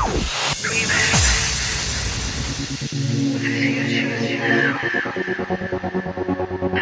Don't leave me alone.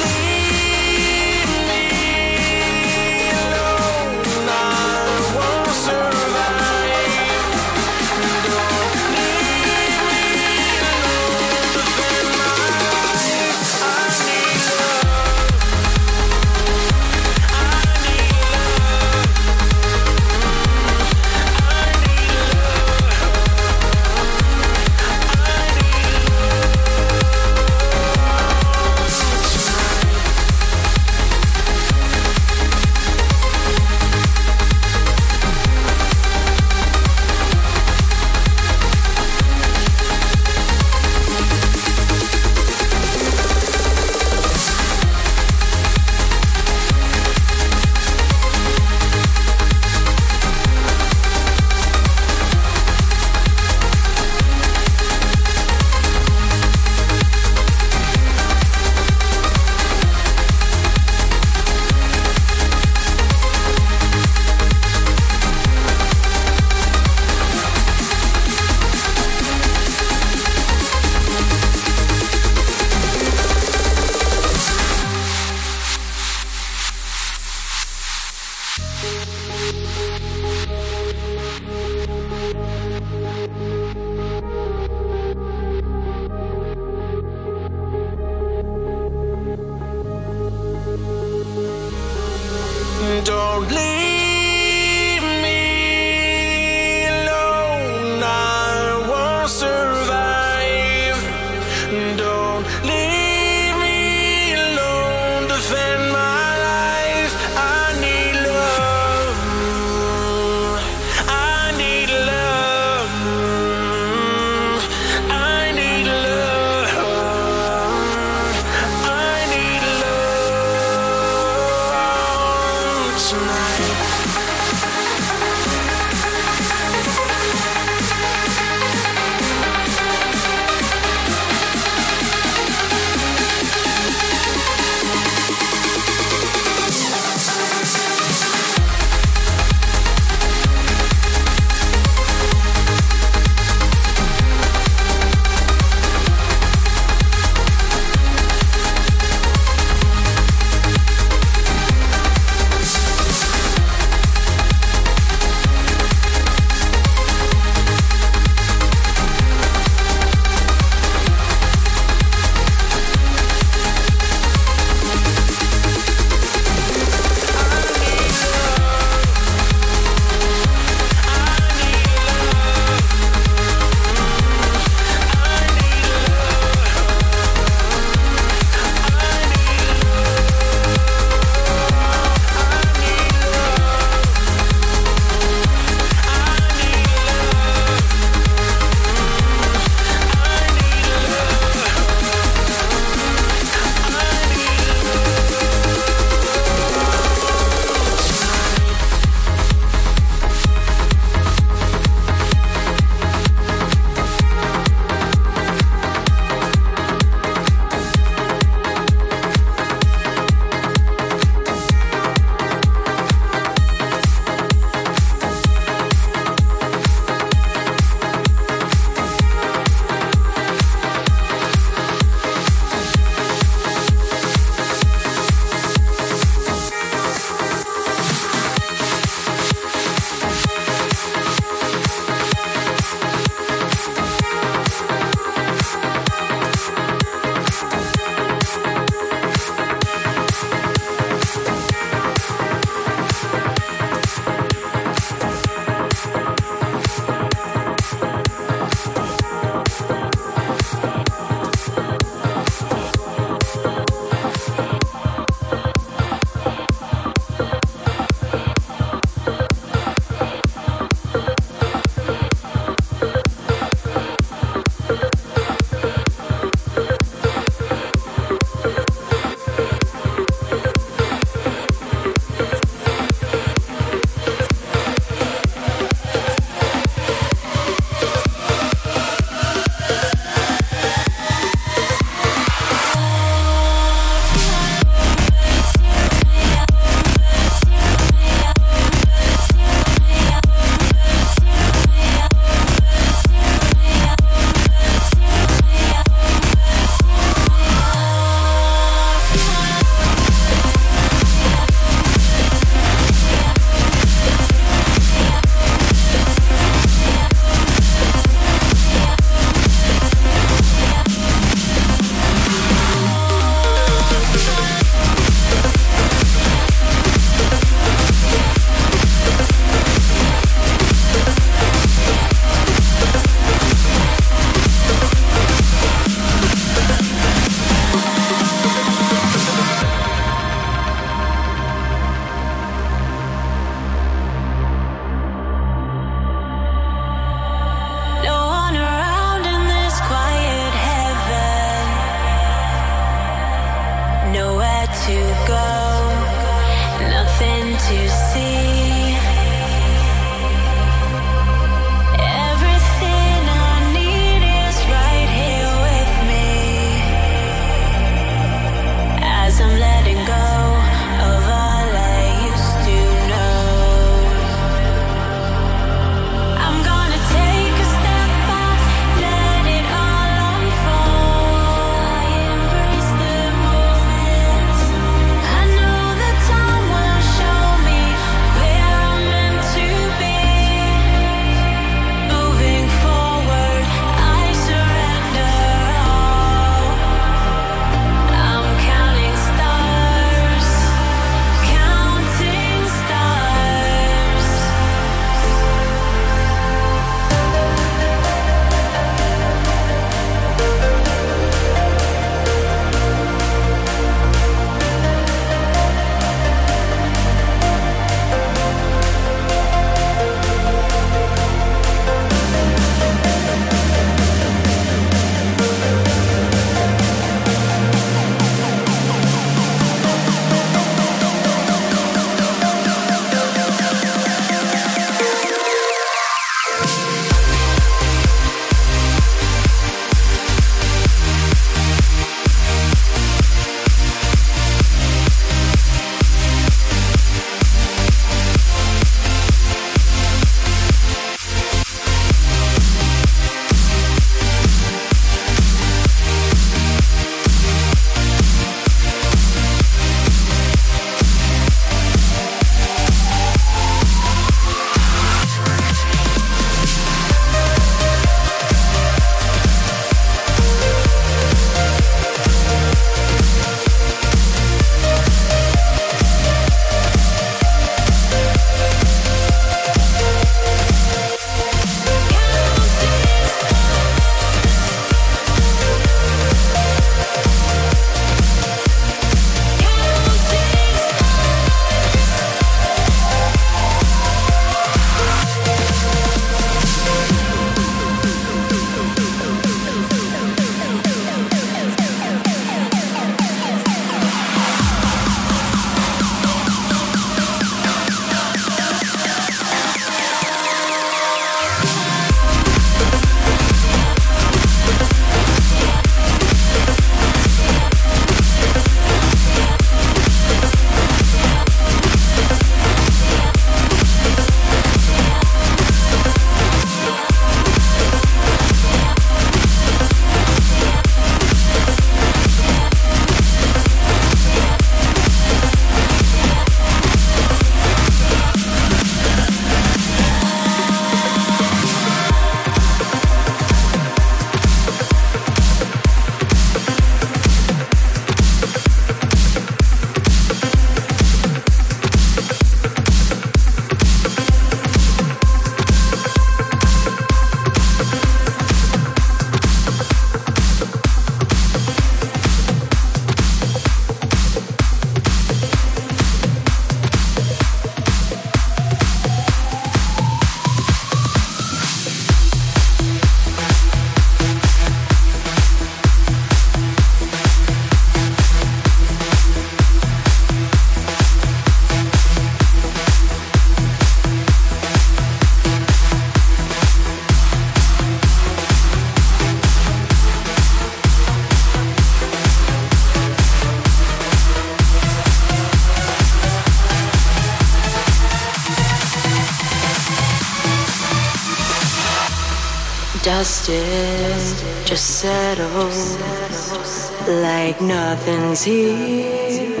Like nothing's here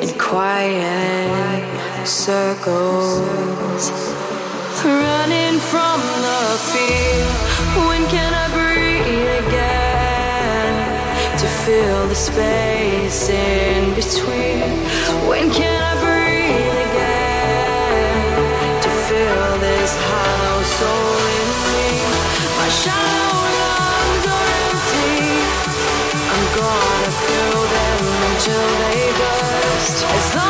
in quiet circles. Running from the fear. When can I breathe again to fill the space in between? When can I until they burst.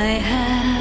I have